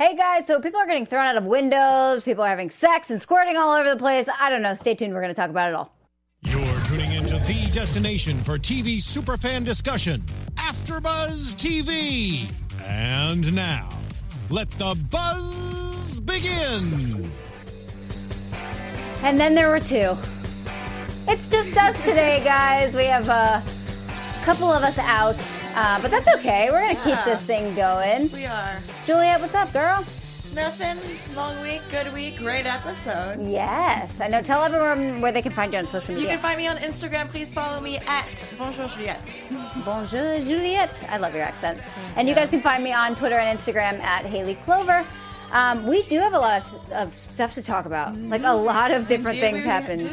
Hey guys, so people are getting thrown out of windows, people are having sex and squirting all over the place. I don't know. Stay tuned. We're going to talk about it all. You're tuning into the destination for TV superfan discussion, AfterBuzz TV. And now, let the buzz begin. And then there were two. It's just us today, guys. We have a couple of us out, uh, but that's okay. We're going to keep this thing going. We are. Juliet, what's up, girl? Nothing. Long week, good week, great episode. Yes, I know. Tell everyone where they can find you on social media. You can find me on Instagram. Please follow me at Bonjour Juliette. Bonjour, Juliet. I love your accent. And you guys can find me on Twitter and Instagram at Haley Clover. Um, we do have a lot of, stuff to talk about. Like a lot of different things happened.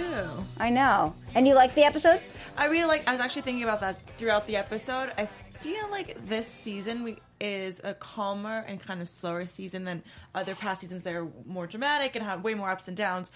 I know. And you like the episode? I really like. I was actually thinking about that throughout the episode. I feel like this season we, is a calmer and kind of slower season than other past seasons that are more dramatic and have way more ups and downs,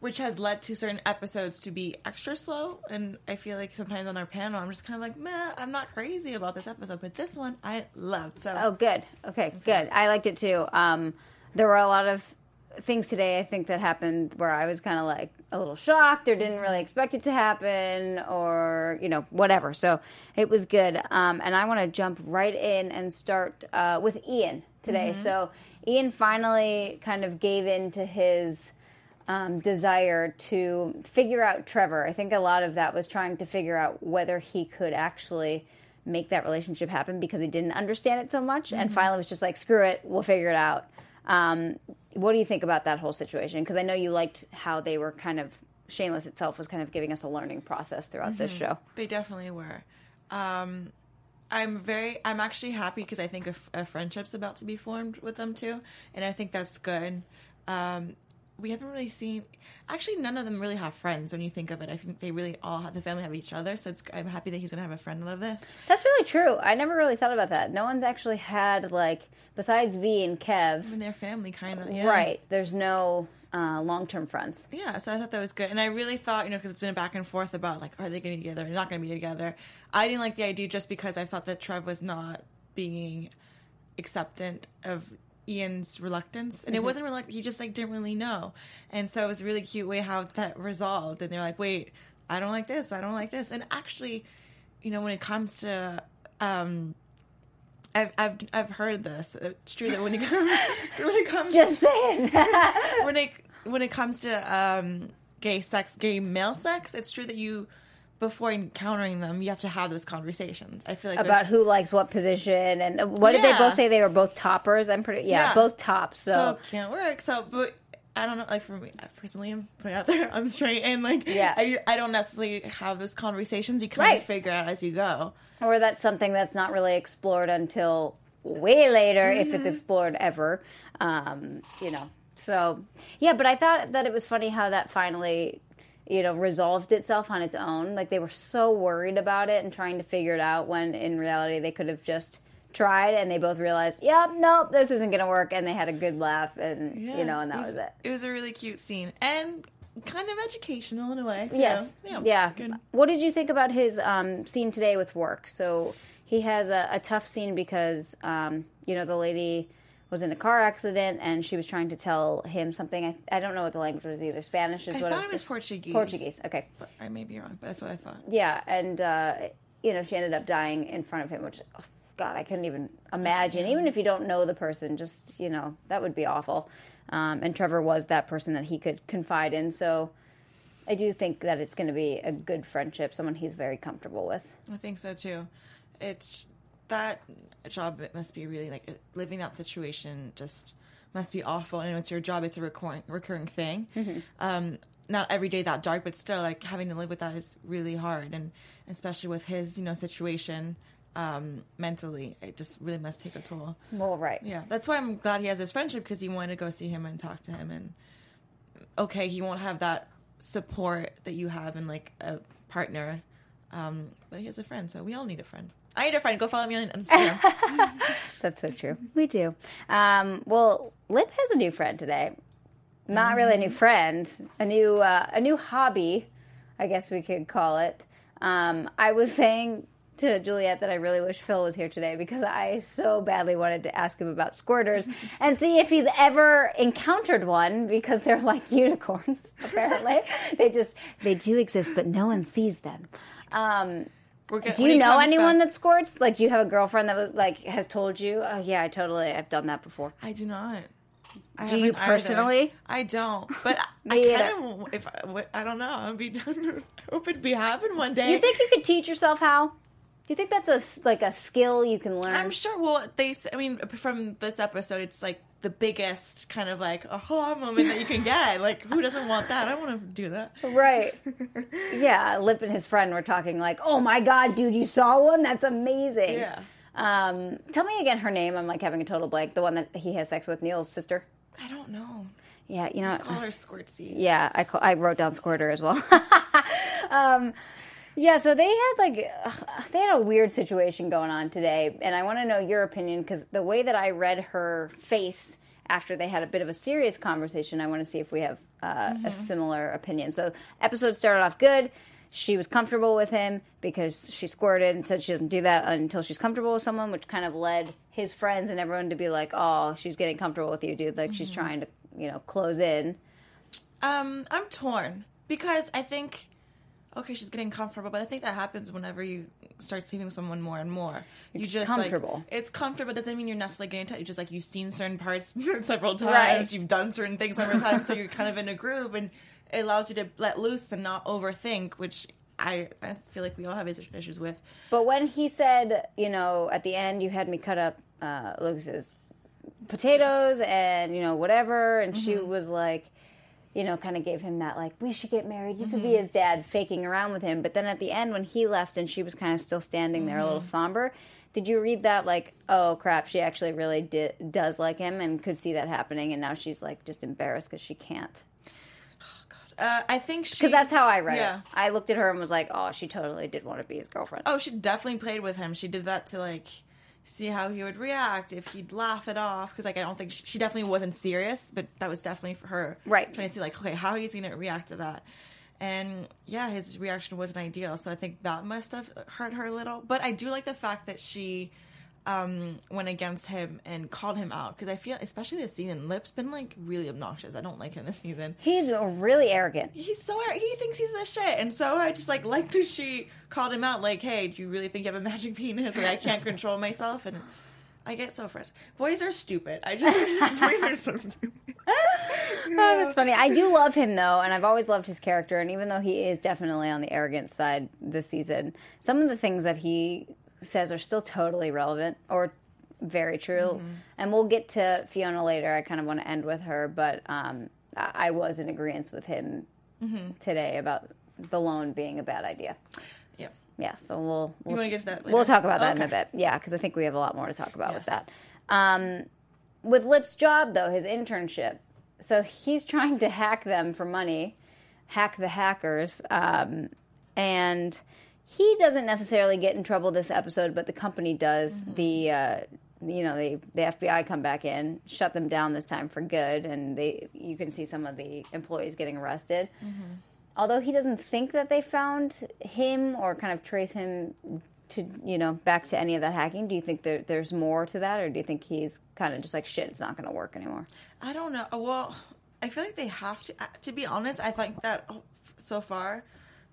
which has led to certain episodes to be extra slow. And I feel like sometimes on our panel, I'm just kind of like, meh, I'm not crazy about this episode, but this one I loved. So Oh, good. Okay, good. I liked it too. Um, there were a lot of things today, I think, that happened where I was kind of like a little shocked or didn't really expect it to happen or, you know, whatever. So it was good. Um, and I want to jump right in and start uh, with Ian today. So Ian finally kind of gave in to his um, desire to figure out Trevor. I think a lot of that was trying to figure out whether he could actually make that relationship happen because he didn't understand it so much. And finally was just like, screw it, we'll figure it out. Um, what do you think about that whole situation? Because I know you liked how they were kind of, Shameless itself was kind of giving us a learning process throughout this show. They definitely were. Um, I'm very. I'm actually happy because I think a, f- a friendship's about to be formed with them too, and I think that's good. Um, we haven't really seen. Actually, none of them really have friends. When you think of it, I think they really all have, the family have each other. So it's. I'm happy that he's gonna have a friend out of this. That's really true. I never really thought about that. No one's actually had, like, besides V and Kev, And their family kind of yeah. right, there's no uh, long term friends. Yeah, so I thought that was good, and I really thought, you know, because it's been a back and forth about like, are they going to be together or not going to be together. I didn't like the idea just because I thought that Trev was not being acceptant of Ian's reluctance, and it wasn't really he just like didn't really know, and so it was a really cute way how that resolved. And they're like, wait, I don't like this, I don't like this, and actually, you know, when it comes to um. I've, I've I've heard this. It's true that when it comes when it comes Just saying. when it when it comes to um, gay sex, gay male sex, it's true that you before encountering them, you have to have those conversations. I feel like about who likes what position and what did they both say they were both toppers i'm pretty yeah, Yeah. both tops so, so can't work. So, but I don't know. Like for me personally, I'm putting out there. I'm straight, and like Yeah. I, I don't necessarily have those conversations. You kind Right. of figure out as you go. or that's something that's not really explored until way later if Mm-hmm. it's explored ever um, you know so yeah but i thought that it was funny how that finally you know resolved itself on its own like they were so worried about it and trying to figure it out when in reality they could have just tried and they both realized yep nope this isn't gonna work and they had a good laugh and you know and that was, it It was a really cute scene and kind of educational in a way. too. Yes. Yeah. Good. What did you think about his um, scene today with work? So he has a, a tough scene because um, you know the lady was in a car accident and she was trying to tell him something. I, I don't know what the language was either. Spanish is I what thought I it was Portuguese. Portuguese. Okay. But I may be wrong, but that's what I thought. Yeah, and uh, you know she ended up dying in front of him, which oh, God I couldn't even imagine. Even if you don't know the person, just you know that would be awful. Um, and Trevor was that person that he could confide in. So I do think that it's going to be a good friendship, someone he's very comfortable with. I think so too. It's that job. It must be really like living that situation. Just must be awful. And it's your job. It's a recurring recurring thing. Um, not every day that dark, but still, like having to live with that is really hard. And especially with his, you know, situation um, mentally, it just really must take a toll. Well, right. Yeah, that's why I'm glad he has this friendship because he wanted to go see him and talk to him. And okay, he won't have that support that you have in like a partner, um, but he has a friend. So we all need a friend. I need a friend. Go follow me on Instagram. That's so true. We do. Um, well, Lip has a new friend today. Not really a new friend, a new uh, a new hobby, I guess we could call it. Um, I was saying to Juliet that I really wish Phil was here today because I so badly wanted to ask him about squirters and see if he's ever encountered one because they're like unicorns. Apparently, they just they do exist, but no one sees them. Um, gonna- do you know anyone back- that squirts? Like, do you have a girlfriend that like has told you? Oh yeah, I totally I've done that before. I do not. I Do you haven't either. personally? I don't. But I, kind of, if I, I don't know, I'd be done. hope it'd be happen one day. You think you could teach yourself how? Do you think that's a like a skill you can learn? I'm sure. Well, they. I mean, from this episode, it's like the biggest kind of like aha moment that you can get. Like, who doesn't want that? I want to do that. Right. yeah, Lip and his friend were talking like, "Oh my god, dude, you saw one? That's amazing." Yeah. Um, tell me again her name. I'm like having a total blank. The one that he has sex with, Neil's sister. I don't know. Yeah, you know. Just call her Squirtsy. Yeah, I call, I wrote down Squirter as well. um, yeah, so they had like ugh, they had a weird situation going on today, and I want to know your opinion because the way that I read her face after they had a bit of a serious conversation, I want to see if we have uh, a similar opinion. So, episode started off good. She was comfortable with him because she squirted and said she doesn't do that until she's comfortable with someone, which kind of led his friends and everyone to be like, "Oh, she's getting comfortable with you, dude. Like she's trying to, you know, close in." Um, I'm torn because I think okay, she's getting comfortable, but I think that happens whenever you start sleeping with someone more and more. You just like- comfortable. it's comfortable. Doesn't mean you're necessarily getting touched. Just like you've seen certain parts several times, Right. you've done certain things several times, so you're kind of in a groove, and it allows you to let loose and not overthink, which I I feel like we all have issues with. But when he said, you know, at the end, you had me cut up uh, Lucas's potatoes and, you know, whatever, and she was like, you know, kind of gave him that, like, we should get married. You could be his dad, faking around with him. But then at the end, when he left and she was kind of still standing there, a little somber, did you read that, like, oh crap, she actually really di- does like him and could see that happening, and now she's, like, just embarrassed because she can't? Uh, I think she Because that's how I read yeah. it. I looked at her and was like, oh, she totally did want to be his girlfriend. Oh, she definitely played with him. She did that to like see how he would react if he'd laugh it off. Because like I don't think she, she definitely wasn't serious, but that was definitely for her, Right. Trying to see like okay how he's going to react to that. And yeah, his reaction wasn't ideal. So I think that must have hurt her a little. But I do like the fact that she um went against him and called him out because I feel especially this season, Lip's been like really obnoxious. I don't like him this season He's really arrogant. he's so he thinks he's the shit and so i just like like that she called him out like hey do you really think you have a magic penis and i can't control myself and i get so frustrated boys are stupid i just boys are so stupid Oh, that's funny. I do love him though, and I've always loved his character. And even though he is definitely on the arrogant side this season, some of the things that he says are still totally relevant or very true. And we'll get to Fiona later. I kind of want to end with her, but um, I I was in agreement with him today about the loan being a bad idea. yeah Yeah, so we'll, we'll you want to get to that later? We'll talk about that in a bit. Yeah, because I think we have a lot more to talk about with that. Um, with Lip's job, though, his internship. So he's trying to hack them for money, hack the hackers. Um, and he doesn't necessarily get in trouble this episode, but the company does. Mm-hmm. The. Uh, you know, the the FBI come back in, shut them down this time for good, and they you can see some of the employees getting arrested. Mm-hmm. Although he doesn't think that they found him or kind of trace him to you know back to any of that hacking do you think there, there's more to that or do you think he's kind of just like shit it's not going to work anymore i don't know. Uh, well i feel like they have to uh, to be honest i think that oh, so far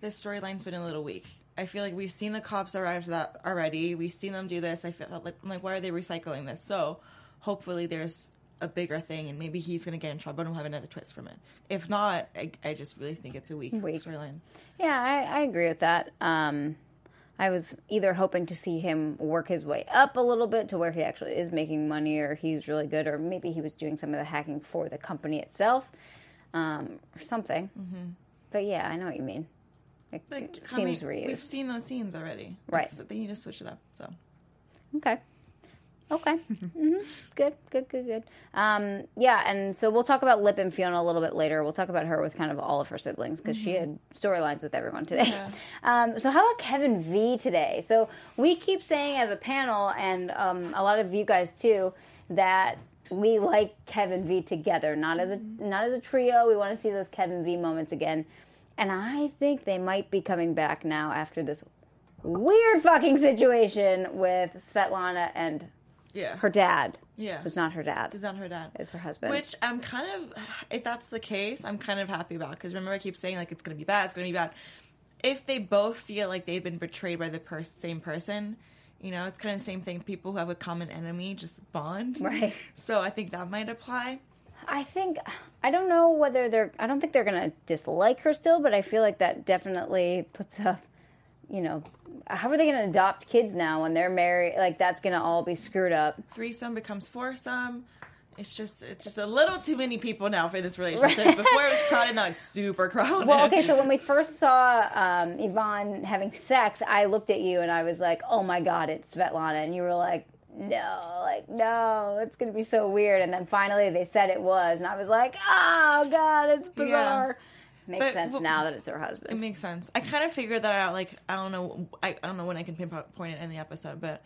this storyline's been a little weak I feel like we've seen the cops arrive to that already. We've seen them do this. I feel like, I'm like, why are they recycling this? So, hopefully, there's a bigger thing, and maybe he's going to get in trouble and we'll have another twist from it. If not, I, I just really think it's a weak, Weak. storyline. yeah I, I agree with that um, i was either hoping to see him work his way up a little bit to where he actually is making money or he's really good or maybe he was doing some of the hacking for the company itself um, or something but yeah i know what you mean it Like, seems many- reused We've seen those scenes already. Right. It's- They need to switch it up. So, Okay. Okay. hmm Good. Good. Good. Good. Um, yeah, and so we'll talk about Lip and Fiona a little bit later. We'll talk about her with kind of all of her siblings because she had storylines with everyone today. Um, so how about Kevin V today? So we keep saying as a panel, and um, a lot of you guys too, that we like Kevin V together, not as a not as a trio. We want to see those Kevin V moments again, and I think they might be coming back now after this weird fucking situation with Svetlana and Yeah. her dad. Yeah. Who's not her dad. Is not her dad. Is her husband. Which I'm kind of, if that's the case, I'm kind of happy about because remember I keep saying like it's gonna be bad, it's gonna be bad. If they both feel like they've been betrayed by the per- same person, you know, it's kind of the same thing. People who have a common enemy just bond, Right. So I think that might apply. I think I don't know whether they're I don't think they're gonna dislike her still, but I feel like that definitely puts up you know how are they gonna adopt kids now when they're married like that's gonna all be screwed up. Threesome becomes foursome. It's just it's just a little too many people now for this relationship. Before it was crowded, now it's super crowded. Well, okay, so when we first saw um, Yvonne having sex, I looked at you and I was like, "Oh my god, it's Svetlana," and you were like, "No, like no, it's gonna be so weird." And then finally they said it was, and I was like, "Oh god, it's bizarre." Makes But- sense well- now that it's her husband. It makes sense. I kind of figured that out. Like I don't know, I, I don't know when I can pinpoint it in the episode, but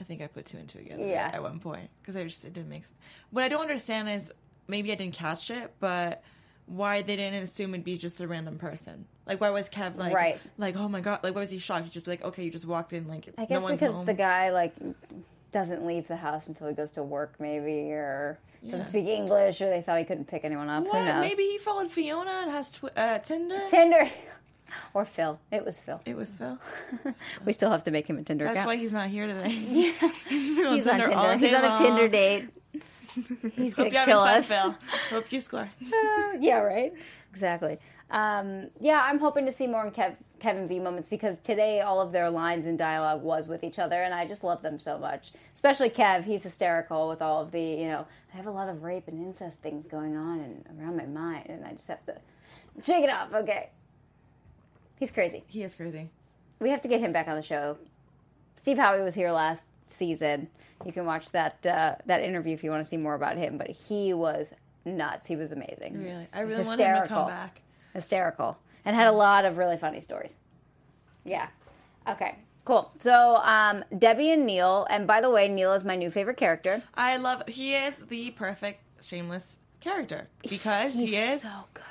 I think I put two and two together. Yeah. At one point, because I just it didn't make. sense. What I don't understand is maybe I didn't catch it, but why they didn't assume it'd be just a random person. Like why was Kev like Right. like oh my god like why was he shocked? He'd just be like okay you just walked in like I no guess one's because home. the guy like doesn't leave the house until he goes to work, maybe, or doesn't speak English, or they thought he couldn't pick anyone up. What maybe he followed Fiona and has tw- uh, Tinder. Tinder or Phil. It was Phil. it was Phil. We still have to make him a Tinder That's account. why he's not here today. he's been on He's on Tinder all Tinder. He's on a long. Tinder date. He's gonna Hope you having kill fun, us. Phil. Hope you score. yeah, right. Exactly. Um, yeah, I'm hoping to see more in Kev, Kevin V moments because today all of their lines and dialogue was with each other, and I just love them so much. Especially Kev, he's hysterical with all of the, you know, I have a lot of rape and incest things going on and around my mind, and I just have to shake it off. Okay, he's crazy. He is crazy. We have to get him back on the show. Steve Howey was here last season. You can watch that uh, that interview if you want to see more about him. But he was nuts. He was amazing. Really, was I really want him to hysterical. come back. Hysterical, and had a lot of really funny stories. Yeah. Okay. Cool. So um, Debbie and Neil, and by the way, Neil is my new favorite character. I love. He is the perfect shameless character because he is so good.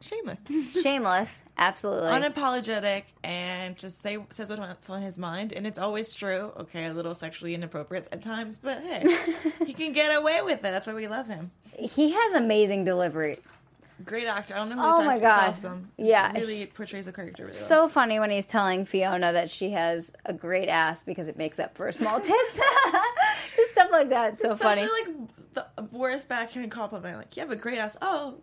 Shameless, Shameless, absolutely. unapologetic, and just say says what's on his mind, and it's always true. Okay, a little sexually inappropriate at times, but hey, he can get away with it. That's why we love him. he has amazing delivery. Great actor. I don't know who Oh this my God. awesome. Yeah. really portrays the character really well. So funny when he's telling Fiona that she has a great ass because it makes up for her small tits. Just stuff like that. It's so Such funny. a, like the worst backhand compliment. Like you have a great ass. Oh,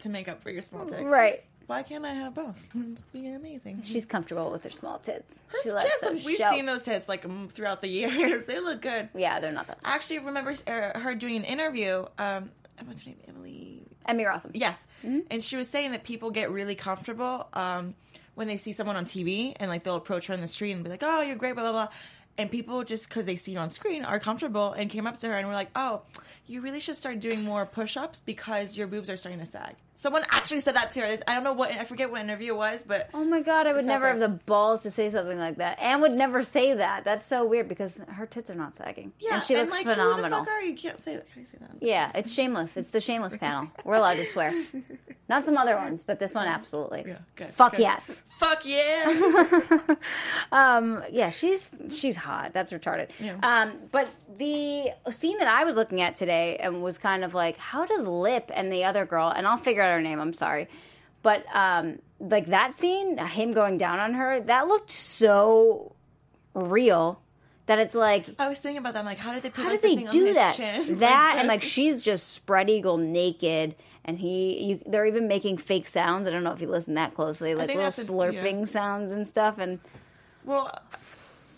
to make up for your small tits. Right. Why can't I have both? It's being amazing. She's comfortable with her small tits. Her She tits, those we've show- seen those tits like throughout the years. they look good. Yeah, they're not that. Small. I actually remember uh, her doing an interview. Um, what's her name? Emily. Emmy Rossum. Yes, Mm-hmm. and she was saying that people get really comfortable um, when they see someone on TV and like they'll approach her in the street and be like, "Oh, you're great," blah blah blah. And people just because they see you on screen are comfortable and came up to her and were like, "Oh, you really should start doing more push-ups because your boobs are starting to sag." Someone actually said that to her. I don't know what I forget what interview it was, but Oh my god, I would never have the balls to say something like that. Anne would never say that. That's so weird because her tits are not sagging. yeah, and she looks like, phenomenal. Who the fuck are you? You Can't say that. Can I say that? Yeah, it's shameless. It's the shameless panel. We're allowed to swear. Not some other ones, but this one absolutely. Yeah, good, Fuck good. yes. Fuck yeah. Yeah, she's she's hot. That's retarded. Yeah. Um, but the scene that I was looking at today and was kind of like, how does Lip and the other girl, and I'll figure out her name. I'm sorry, but um, like that scene, him going down on her, that looked so real that it's like. I was thinking about that. I'm like, how did they put How like, did the they do his that? chin? That and like she's just spread eagle naked, and he. You, they're even making fake sounds. I don't know if you listen that closely, like little that's a- slurping yeah. sounds and stuff. And Well,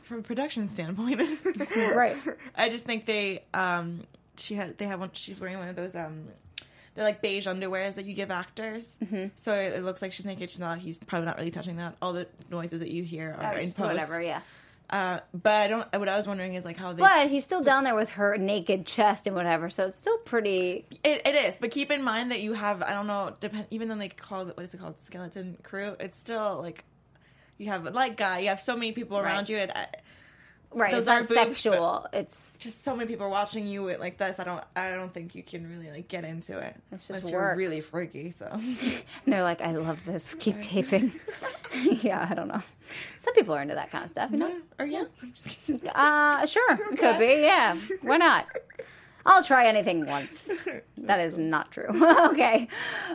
from a production standpoint, Right. I just think they um she had they have one. She's wearing one of those um. They're like beige underwears that you give actors, mm-hmm. so it, looks like she's naked. She's not. He's probably not really touching that. All the noises that you hear are or in post. whatever, yeah. Uh, but I don't. What I was wondering is like how they. But he's still down there with her naked chest and whatever, so it's still pretty. It, it is, but keep in mind that you have I don't know. Depend even though they call it what is it called skeleton crew, it's still like you have a light guy. You have so many people around Right. you. And I, right. those are not boobs, sexual. It's Just so many people are watching you with like this. I don't. I don't think you can really like get into it It's just unless work. you're really freaky. So and they're like, I love this. Keep taping. yeah, I don't know. Some people are into that kind of stuff, you know. yeah, I'm just kidding. Uh, sure, it could be. Yeah, why not? I'll try anything once. That is not true. okay,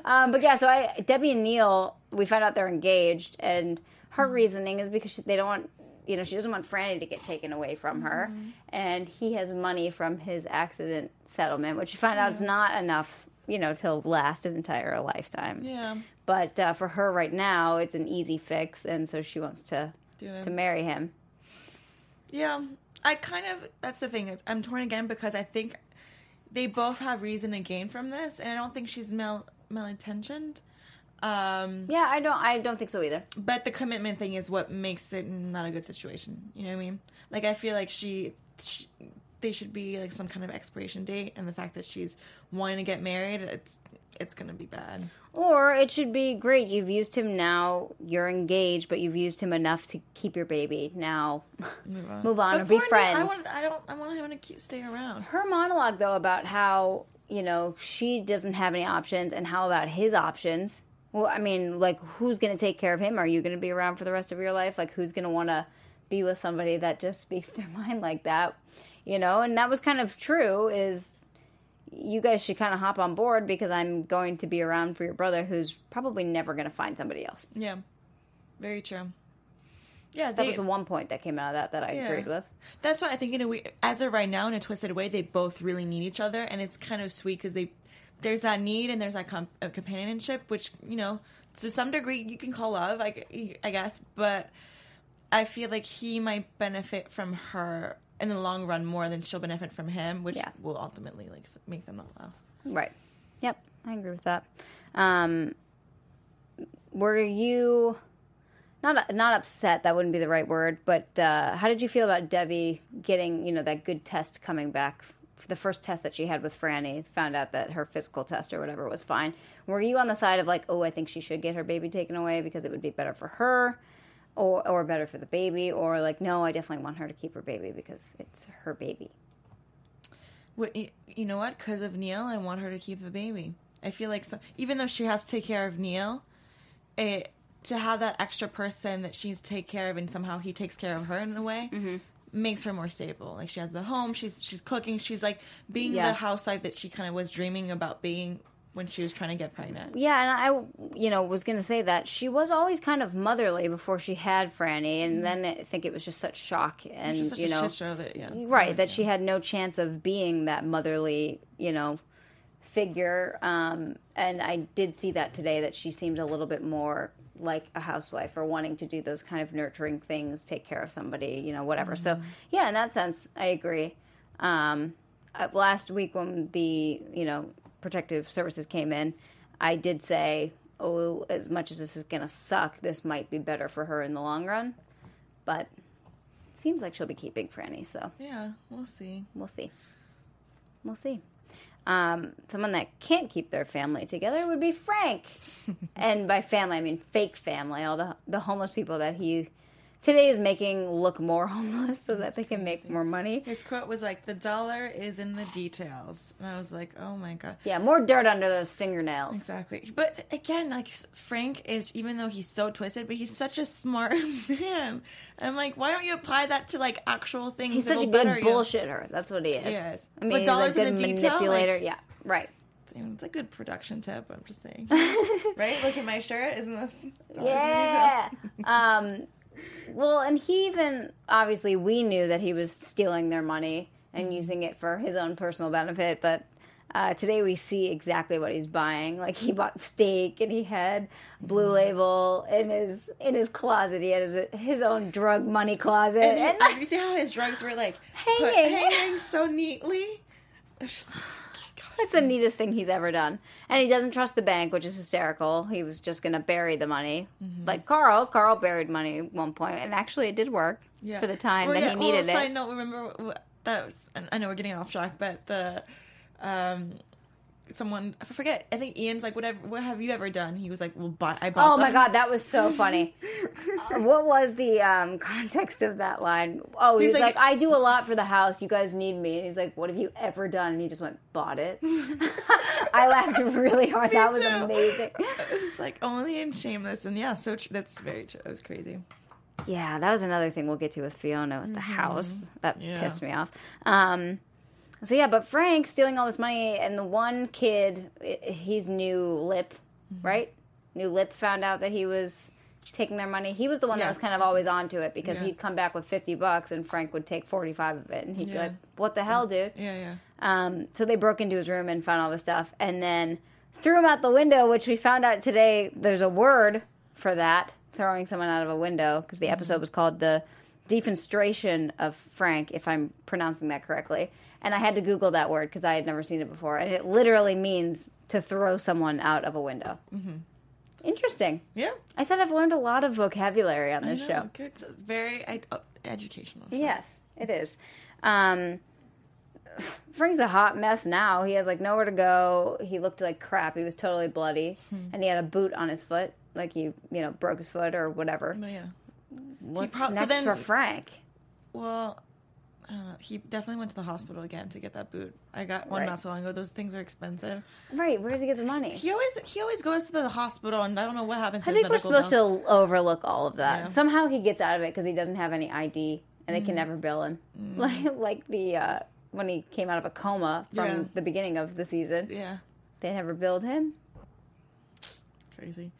um, but yeah. So I, Debbie and Neil, we found out they're engaged, and her reasoning is because she, they don't want, you know, she doesn't want Franny to get taken away from her, and he has money from his accident settlement, which you find out is not enough, you know, to last an entire lifetime. yeah. But uh, for her right now, it's an easy fix, and so she wants to to marry him. Yeah, I kind of. That's the thing. I'm torn again because I think they both have reason to gain from this, and I don't think she's mal malintentioned. Um, Yeah, I don't. I don't think so either. but the commitment thing is what makes it not a good situation. You know what I mean? Like I feel like she, she they should be like some kind of expiration date, and the fact that she's wanting to get married, it's it's gonna be bad. Or it should be great. You've used him now. You're engaged, but you've used him enough to keep your baby. Now, Move on. Move on But or be Nick, I friends. want. I don't. I want him to keep stay around. her monologue though about how you know she doesn't have any options, and how about his options. Well, I mean, like, who's going to take care of him? Are you going to be around for the rest of your life? Like, who's going to want to be with somebody that just speaks their mind like that? You know, and that was kind of true. Is you guys should kind of hop on board because I'm going to be around for your brother, who's probably never going to find somebody else. Yeah, very true. Yeah, That they, was the one point that came out of that that I Yeah. agreed with. That's why I think in a way, as of right now, in a twisted way, they both really need each other, and it's kind of sweet because they there's that need and there's that com- companionship, which you know to some degree you can call love, I, I guess, but I feel like he might benefit from her in the long run more than she'll benefit from him, which Yeah. will ultimately like make them not last. Right. Yep, I agree with that. Um, were you not not upset? That wouldn't be the right word. But uh, how did you feel about Debbie getting you know that good test coming back? The first test that she had with Franny, found out that her physical test or whatever was fine. Were you on the side of like, oh, I think she should get her baby taken away because it would be better for her, or or better for the baby, or like, no, I definitely want her to keep her baby because it's her baby. What, you know what? Because of Neil, I want her to keep the baby. I feel like so, even though she has to take care of Neil, it to have that extra person that she's take care of and somehow he takes care of her in a way Mm-hmm. Makes her more stable. Like she has the home, she's she's cooking, she's like being Yeah. the housewife that she kind of was dreaming about being when she was trying to get pregnant. Yeah, and I, you know, was going to say that she was always kind of motherly before she had Franny, and then I think it was just such shock, and such you a know, that yeah, right, that she had no chance of being that motherly, you know, figure. Um, and I did see that today that she seemed a little bit more like a housewife or wanting to do those kind of nurturing things, take care of somebody, you know, whatever. So yeah, in that sense, I agree. Um, uh, last week when the you know protective services came in, I did say, oh, as much as this is gonna suck, this might be better for her in the long run. But it seems like she'll be keeping Franny, so yeah, we'll see. we'll see. We'll see. Um, someone that can't keep their family together would be Frank, and by family I mean fake family. All the the homeless people that he today is making look more homeless so that they can make more money. His quote was like, "The dollar is in the details," and I was like, "Oh my god." Yeah, more dirt under those fingernails. Exactly. But again, like Frank is, even though he's so twisted, but he's such a smart man. I'm like, why don't you apply that to like actual things? He's such a good better you? bullshitter. That's what he is. Yes. I mean, But he's dollars a in good the detail, like- yeah, right. It's a good production tip. I'm just saying, right? Look at my shirt. Isn't this? dollars in the Yeah. um, well, and he even obviously we knew that he was stealing their money and Mm-hmm. using it for his own personal benefit, but. Uh, today we see exactly what he's buying. Like he bought steak and he had Blue Mm-hmm. Label in his in his closet. He had his, his own drug money closet. And, he- And- uh, you see how his drugs were like put- Hanging. hanging so neatly. It's just- God. That's the neatest thing he's ever done. And he doesn't trust the bank, which is hysterical. He was just going to bury the money. Mm-hmm. Like Carl, Carl buried money at one point, and actually it did work yeah. for the time Well, that yeah, he needed it. don't remember that was? I know we're getting off track, but the um, someone I forget. I think Ian's like, "Whatever, what have you ever done?" He was like, "Well, buy, I bought." Oh my god, that was so funny. Uh, what was the um, context of that line? Oh, he's, like, like- I do a lot for the house. You guys need me. And he's like, What have you ever done? And he just went, Bought it. I laughed really hard. that was too. amazing. It was just like only and shameless, and yeah, so tr- that's very true. It was crazy. Yeah, that was another thing we'll get to with Fiona with the house. That Mm-hmm. Yeah. pissed me off. Um, so yeah, but Frank stealing all this money, and the one kid, he's new lip, Mm-hmm. right? New lip found out that he was taking their money. He was the one that was kind of always onto it because Yeah. he'd come back with fifty bucks, and Frank would take forty five of it, and he'd be like, "What the hell, dude?" Yeah, yeah. Um, so they broke into his room and found all this stuff, and then threw him out the window. Which we found out today. There's a word for that, throwing someone out of a window, because the episode was called the defenestration of Frank, if I'm pronouncing that correctly. And I had to Google that word because I had never seen it before, and it literally means to throw someone out of a window. Interesting. Yeah. I said I've learned a lot of vocabulary on this show. It's very uh, educational. show. Yes, it is. Um, Frank's a hot mess now. He has like nowhere to go. He looked like crap. He was totally bloody, Hmm. and he had a boot on his foot, like he, you know, broke his foot or whatever. But yeah. What's so next then- for Frank? Well, I don't know. He definitely went to the hospital again to get that boot. I got one Right. not so long ago. Those things are expensive. Right, where does he get the money? He always he always goes to the hospital, and I don't know what happens. To I think we're supposed bills. to overlook all of that. Yeah. Somehow he gets out of it because he doesn't have any ID, and they can never bill him. Like like the uh, when he came out of a coma from Yeah. the beginning of the season, Yeah, they never billed him. crazy.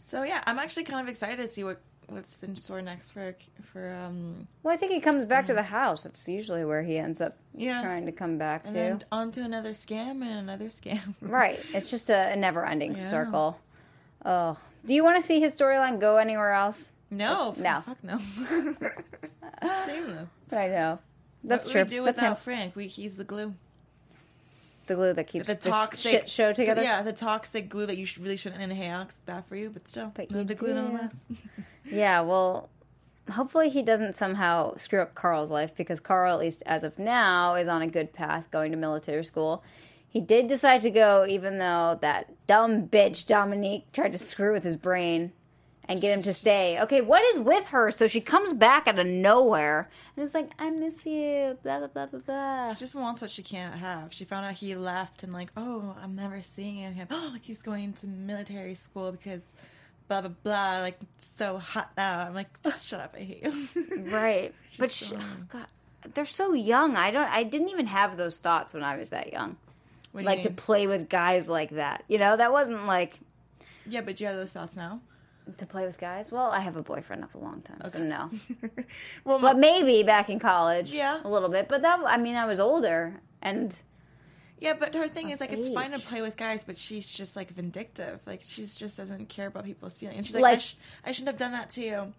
So yeah, I'm actually kind of excited to see what what's in store next for for um Well, I think he comes back to the house. That's usually where he ends up Yeah. trying to come back and to. then on to another scam and another scam. Right. It's just a, a never ending Yeah. circle. Oh. Do you want to see his storyline go anywhere else? No, No. fuck no. Shameless. I know. That's what true. We do That's without him. Frank. We he's the glue. The glue that keeps The toxic shit show together. Yeah, the toxic glue that you should, really shouldn't inhale. It's bad for you, but still, But you the glue nonetheless. Yeah, well, hopefully he doesn't somehow screw up Carl's life because Carl, at least as of now, is on a good path going to military school. He did decide to go, even though that dumb bitch Dominique tried to screw with his brain and get him to stay. Okay, what is with her? So she comes back out of nowhere and is like, I miss you, blah, blah, blah, blah, blah. She just wants what she can't have. She found out he left and like, oh, I'm never seeing him. Oh, he's going to military school because blah blah blah. Like so hot now. I'm like, just shut up. I hate you. Right. but so she, oh. God, they're so young. I don't. I didn't even have those thoughts when I was that young. You Like to play with guys like that. You know, that wasn't like yeah, but you have those thoughts now. To play with guys. Well, I have a boyfriend of a long time, so no. well, But maybe back in college, Yeah. a little bit. But that, I mean, I was older, and yeah, but her thing is like, it's fine to play with guys, but she's just like vindictive. Like she just doesn't care about people's feelings. And she's like, Like- I, sh- I shouldn't have done that to you.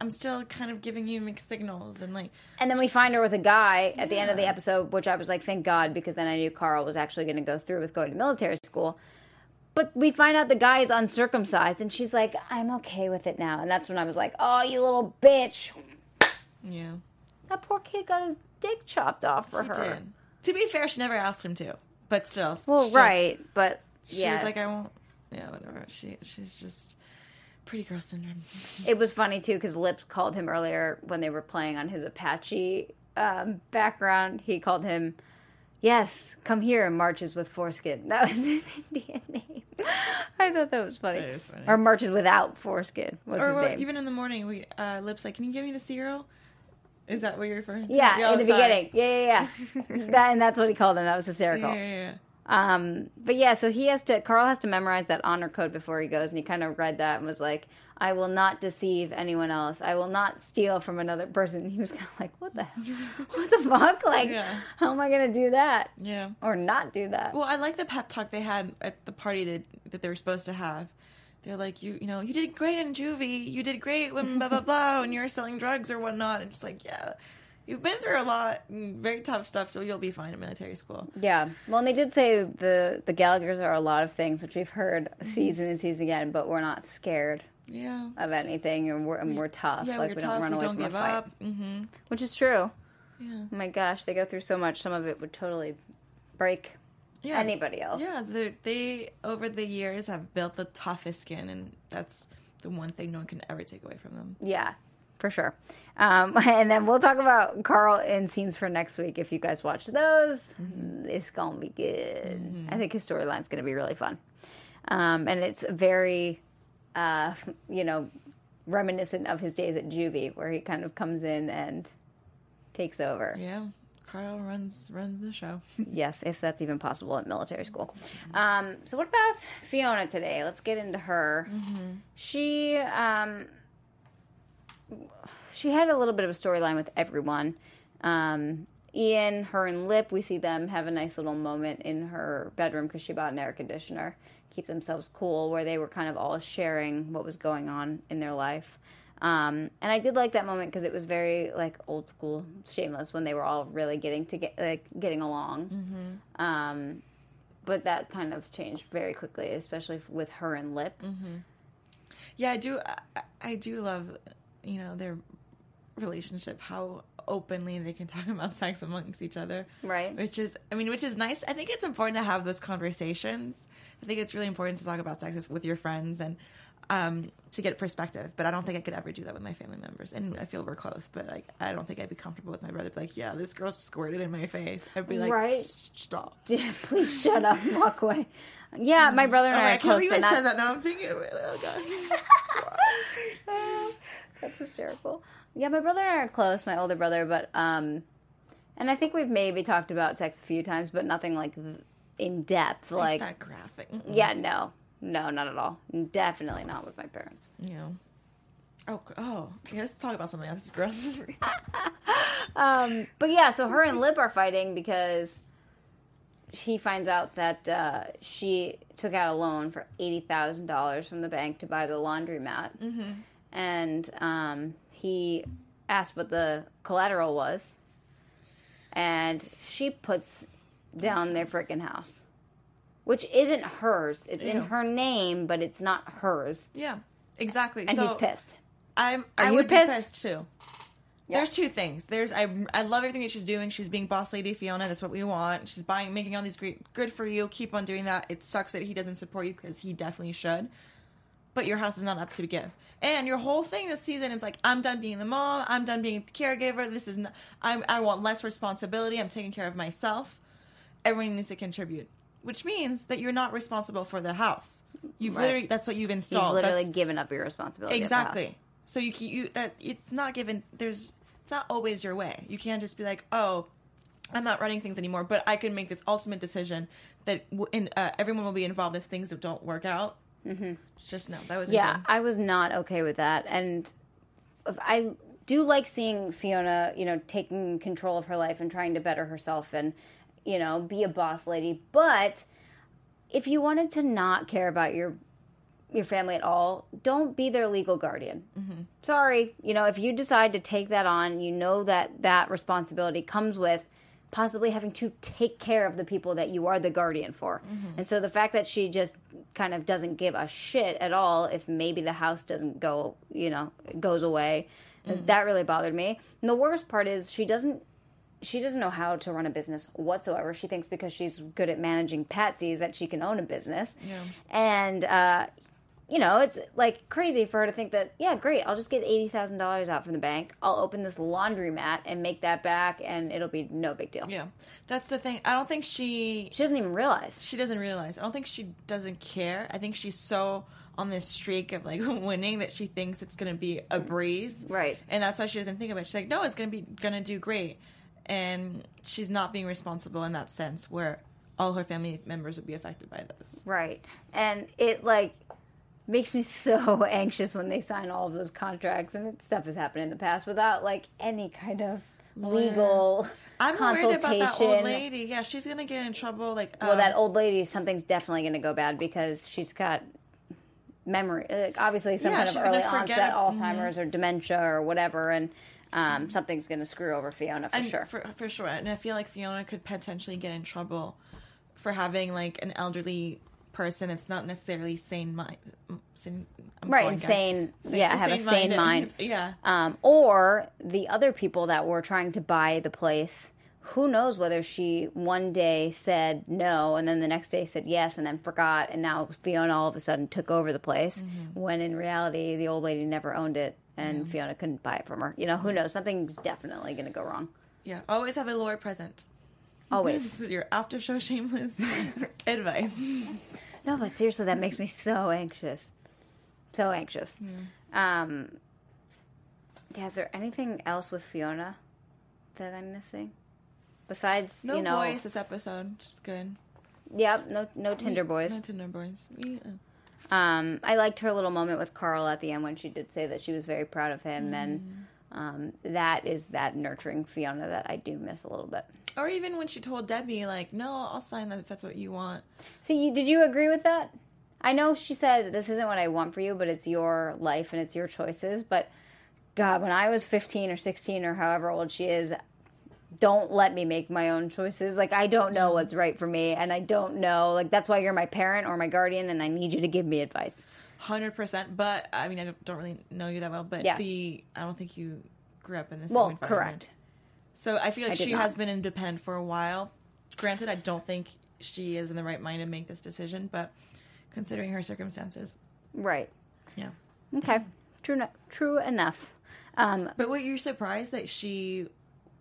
I'm still kind of giving you mixed signals and like, and then we find her with a guy at the end of the episode, which I was like, thank God, because then I knew Carl was actually going to go through with going to military school. But we find out the guy is uncircumcised, and she's like, I'm okay with it now. And that's when I was like, oh, you little bitch. yeah, That poor kid got his dick chopped off for he her. did. To be fair, she never asked him to, but still. Well, she- right, but She was like, I won't. Yeah, whatever. She she's just pretty girl syndrome. it was funny too because Lips called him earlier when they were playing on his Apache um, background. He called him, "Yes, come here." And marches with foreskin. That was his Indian name. I thought that was funny. That is funny. Or marches without foreskin was Or his what- name. even in the morning, we uh, lips like, can you give me the cereal? Is that what you're referring to? yeah, oh, in the sorry. beginning. Yeah, yeah, yeah. that, and that's what he called him. That was hysterical. Yeah, yeah, yeah. Um, but yeah, so he has to. Carl has to memorize that honor code before he goes, and he kind of read that and was like, "I will not deceive anyone else. I will not steal from another person." He was kind of like, "What the, what the fuck? Like, Yeah. how am I gonna do that Yeah. or not do that?" Well, I like the pep talk they had at the party that that they were supposed to have. They're like, you, you know, you did great in juvie. You did great when blah blah blah, when you were selling drugs or whatnot. And it's like, yeah, you've been through a lot, and very tough stuff, so you'll be fine at military school. Yeah. Well, and they did say the the Gallaghers are a lot of things, which we've heard Mm-hmm. season and season again, but we're not scared Yeah. of anything, and we're and we're tough. Yeah, like we're we tough. don't run away don't from give a fight, up. Mm-hmm. which is true. Yeah. Oh my gosh, they go through so much. Some of it would totally break Yeah. anybody else. Yeah, they over the years have built the toughest skin, and that's the one thing no one can ever take away from them. Yeah, for sure. Um, and then we'll talk about Carl and scenes for next week. If you guys watch those, it's gonna be good. I think his storyline's gonna be really fun, um, and it's very, uh, you know, reminiscent of his days at Juvie, where he kind of comes in and takes over. Yeah, Carl runs runs the show. Yes, if that's even possible at military school. Um, so, what about Fiona today? Let's get into her. She um, she had a little bit of a storyline with everyone. Um, Ian, her, and Lip. We see them have a nice little moment in her bedroom because she bought an air conditioner, keep themselves cool, where they were kind of all sharing what was going on in their life. Um, and I did like that moment because it was very like old school Shameless when they were all really getting to get like getting along. Um, but that kind of changed very quickly, especially with her and Lip. Yeah, I do. I, I do love, you know, their relationship. How openly they can talk about sex amongst each other, Right. Which is, I mean, which is nice. I think it's important to have those conversations. I think it's really important to talk about sex with your friends and um, to get perspective. But I don't think I could ever do that with my family members. And I feel we're close, but like, I don't think I'd be comfortable with my brother. Be like, yeah, this girl squirted in my face. I'd be like, Right. stop. Yeah, please shut up walk away. Yeah, my brother and Oh, I I can't close, believe but I not said that. Now I'm thinking of it. Oh god. That's hysterical. Yeah, my brother and I are close, my older brother, but um, and I think we've maybe talked about sex a few times, but nothing like in depth. Like, that graphic. Mm-mm. yeah, no, no, not at all. Definitely not with my parents. Yeah. Oh, oh. Yeah, let's talk about something else. This is gross. Um, but yeah, so her and Lip are fighting because he finds out that uh, she took out a loan for eighty thousand dollars from the bank to buy the laundromat, mm-hmm. And um, he asked what the collateral was, and she puts down their freaking house, which isn't hers. It's in Ew. her name, but it's not hers, yeah, exactly. and so he's pissed. I'm. Are I you would pissed? be pissed too. There's two things. There's I I love everything that she's doing. She's being boss lady Fiona. That's what we want. She's buying, making all these great. Good for you. Keep on doing that. It sucks that he doesn't support you because he definitely should. But your house is not up to give. And your whole thing this season is like, I'm done being the mom. I'm done being the caregiver. This is not. I'm. I want less responsibility. I'm taking care of myself. Everyone needs to contribute, which means that you're not responsible for the house. You've Right. literally. That's what you've installed. That's- literally given up your responsibility. at the house. Exactly. So you can you that it's not given. There's it's not always your way. You can't just be like, oh, I'm not running things anymore, but I can make this ultimate decision that w- in, uh, everyone will be involved if things don't work out. Mm-hmm. Just no, that was Yeah, I was not okay with that, and if- I do like seeing Fiona, you know, taking control of her life and trying to better herself and you know be a boss lady. But if you wanted to not care about your your family at all, don't be their legal guardian. Sorry, you know, if you decide to take that on, you know that that responsibility comes with possibly having to take care of the people that you are the guardian for. And so the fact that she just kind of doesn't give a shit at all if maybe the house doesn't go, you know, goes away, that really bothered me. And the worst part is she doesn't she doesn't know how to run a business whatsoever. She thinks because she's good at managing Patsy's that she can own a business. Yeah. And uh, you know, it's like crazy for her to think that, yeah, great, I'll just get eighty thousand dollars out from the bank. I'll open this laundromat and make that back, and it'll be no big deal. yeah. That's the thing. I don't think she She doesn't even realize. she doesn't realize. I don't think she doesn't care. I think she's so on this streak of like winning that she thinks it's gonna be a breeze, Right. And that's why she doesn't think about. it. She's like, no, it's gonna be gonna do great, and she's not being responsible in that sense where all her family members would be affected by this. Right. And it like makes me so anxious when they sign all of those contracts and stuff has happened in the past without like any kind of legal I'm worried about that old lady. Yeah, she's gonna get in trouble. Like, Well, um, that old lady, something's definitely going to go bad because she's got memory, like, obviously some Yeah, kind of early onset it. Alzheimer's or dementia or whatever, and um, something's going to screw over Fiona for and sure. for for sure. And I feel like Fiona could potentially get in trouble for having like an elderly person that's not necessarily sane mind. Sane, I'm right, insane. yeah, I have a sane sane-minded. mind. yeah. Um, or the other people that were trying to buy the place who knows whether she one day said no and then the next day said yes and then forgot and now Fiona all of a sudden took over the place when in reality the old lady never owned it and Fiona couldn't buy it from her. You know, who knows? Something's definitely going to go wrong. Yeah, always have a lawyer present. Always. This is your after show shameless advice. No, but seriously, that makes me so anxious. So anxious. Um, yeah, is there anything else with Fiona that I'm missing? Besides, No you know, boys this episode, which is good. yep, no, no Tinder boys. No Tinder boys. We, uh, Um, I liked her little moment with Carl at the end when she did say that she was very proud of him, and um, that is that nurturing Fiona that I do miss a little bit. Or even when she told Debbie, like, no, I'll sign that if that's what you want. So, you, did you agree with that? I know she said this isn't what I want for you, but it's your life and it's your choices. But God, when I was 15 or 16 or however old she is, don't let me make my own choices. Like, I don't know what's right for me, and I don't know. Like, that's why you're my parent or my guardian, and I need you to give me advice. Hundred percent. But I mean, I don't- don't really know you that well. But Yeah. the I don't think you grew up in this. Well, correct. So I feel like I she not. has been independent for a while. Granted, I don't think she is in the right mind to make this decision, but considering her circumstances, Right. yeah. Okay. True. no- True enough. Um, But were you surprised that she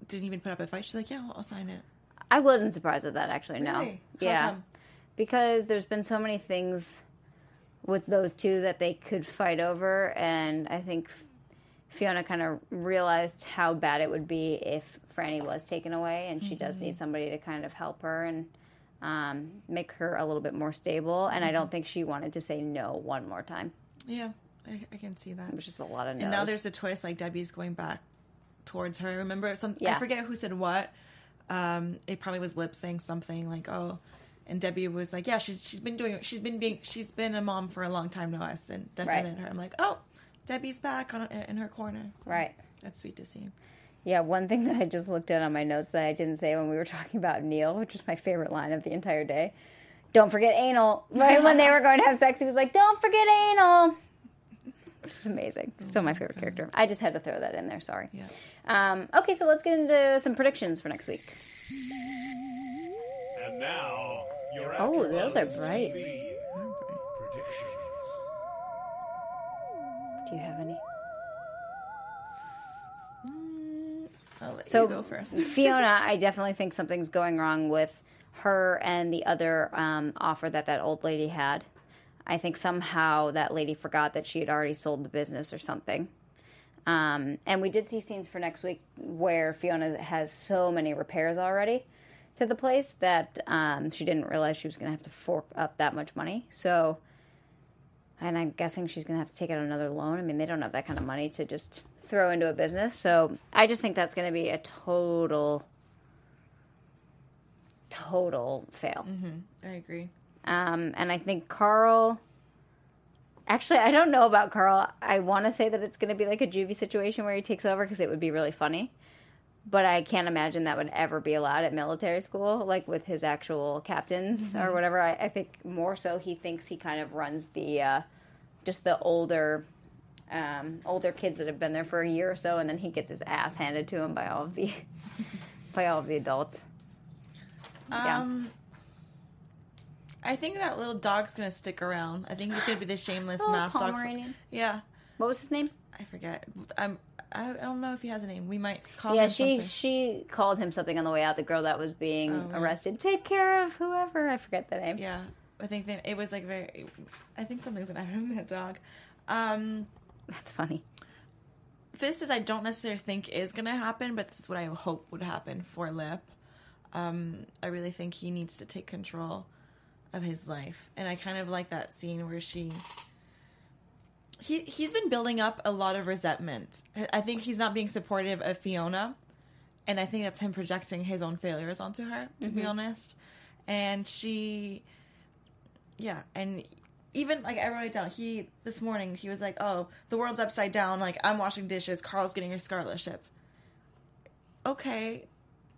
didn't even put up a fight? She's like, "Yeah, I'll, I'll sign it." I wasn't surprised with that actually. No. Really? Yeah. come? Because there's been so many things with those two that they could fight over, and I think Fiona kind of realized how bad it would be if Franny was taken away, and she does need somebody to kind of help her and um, make her a little bit more stable. And I don't think she wanted to say no one more time, Yeah, I, I can see that. which is a lot of no's. And now there's a twist, like Debbie's going back towards her. Remember, some I forget who said what. Um, it probably was Lip saying something like, "Oh," and Debbie was like, "Yeah, she's she's been doing she's been being she's been a mom for a long time to us," and defended her. I'm like, "Oh, Debbie's back on in her corner." So right. That's sweet to see. Yeah, one thing that I just looked at on my notes that I didn't say when we were talking about Neil, which is my favorite line of the entire day. Don't forget anal. Right when they were going to have sex, he was like, "Don't forget anal," which is amazing. Still my favorite character. I just had to throw that in there. Sorry. Yeah. Um, okay, so let's get into some predictions for next week. And now, your Oh, those are bright. TV predictions. Do you have any? I'll let So you go first. Fiona, I definitely think something's going wrong with her and the other um, offer that that old lady had. I think somehow that lady forgot that she had already sold the business or something. Um, and we did see scenes for next week where Fiona has so many repairs already to the place that um, she didn't realize she was going to have to fork up that much money. So, and I'm guessing she's going to have to take out another loan. I mean, they don't have that kind of money to just throw into a business. So I just think that's going to be a total, total fail. I agree. Um, and I think Carl. Actually, I don't know about Carl. I want to say that it's going to be like a juvie situation where he takes over because it would be really funny. But I can't imagine that would ever be allowed at military school, like with his actual captains or whatever. I, I think more so he thinks he kind of runs the, uh, just the older, um, older kids that have been there for a year or so, and then he gets his ass handed to him by all of the, by all of the adults. Yeah. Um, I think that little dog's gonna stick around. I think he's gonna be the shameless mass dog. for- yeah, What was his name? I forget. I'm. I don't know if he has a name. We might call Yeah, him she something. she called him something on the way out. The girl that was being yeah. arrested. Take care of whoever. I forget the name. Yeah, I think that it was like very. I think something's gonna happen to that dog. Um, That's funny. this is I don't necessarily think is gonna happen, but this is what I hope would happen for Lip. Um, I really think he needs to take control of his life, and I kind of like that scene where she. He he's been building up a lot of resentment. I- think he's not being supportive of Fiona, and I think that's him projecting his own failures onto her. To be mm-hmm. honest, and she, yeah, and even like I wrote it down. He this morning he was like, "Oh, the world's upside down. Like I'm washing dishes. Carl's getting your scholarship." Okay,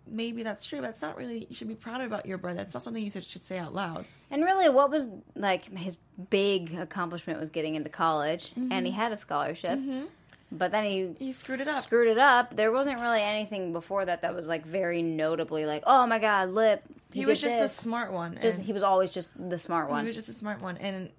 maybe that's true, but it's not really. You should be proud about your brother. That's not something you should, should say out loud. And really, what was like his big accomplishment was getting into college, and he had a scholarship. but then he He screwed it up. screwed it up. There wasn't really anything before that that was like very notably like, oh my god, lip. he did was just the smart one. Just he was always just the smart one. he was just a smart one, and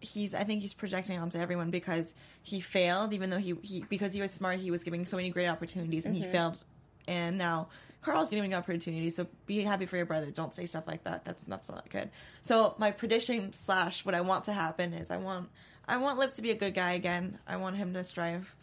he's. I think he's projecting onto everyone because he failed, even though he, he because he was smart. He was giving so many great opportunities, and Mm-hmm. he failed. And now Carl's getting giving opportunity, So be happy for your brother. Don't say stuff like that. That's that's not good. So my prediction slash what I want to happen is I want I want Lip to be a good guy again. I want him to strive,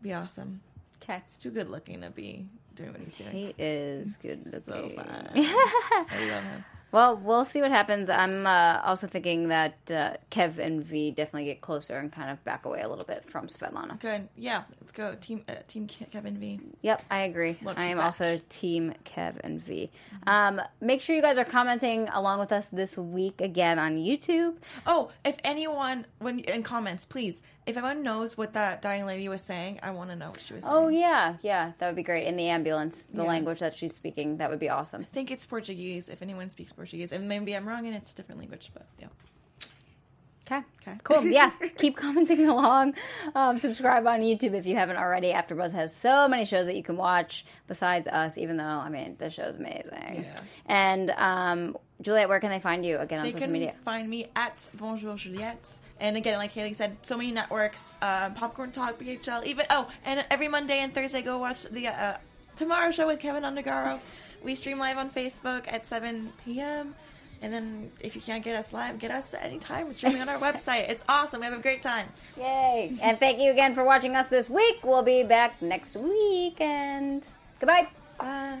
be awesome. okay. He's too good looking to be doing what he's doing. He is good so looking. fun. I love him. Well, we'll see what happens. I'm uh, also thinking that uh, Kev and V definitely get closer and kind of back away a little bit from Svetlana. Good. Yeah. Let's go. Team uh, Team Ke- Kevin V. Yep, I agree. Love I am back. also Team Kev and V. Um, make sure you guys are commenting along with us this week again on YouTube. Oh, if anyone when in comments, please, if anyone knows what that dying lady was saying, I want to know what she was saying. Oh yeah, yeah, that would be great. In the ambulance, the Yeah. language that she's speaking, that would be awesome. I think it's Portuguese. If anyone speaks Portuguese, and maybe I'm wrong and it's a different language, but yeah. Okay. Okay. Cool. Yeah. Keep commenting along. Um, subscribe on YouTube if you haven't already. AfterBuzz has so many shows that you can watch besides us. Even though I mean, the show's amazing. Yeah. And um, Juliet, where can they find you again on They social can media? find me at Bonjour Juliette. And again, like Haley said, so many networks, um, Popcorn Talk, BHL, even oh, and every Monday and Thursday, go watch the uh, Tomorrow Show with Keven Undergaro. We stream live on Facebook at 7 p.m. And then if you can't get us live, get us at any time streaming on our website. It's awesome. We have a great time. Yay! And thank you again for watching us this week. We'll be back next weekend. Goodbye. Bye.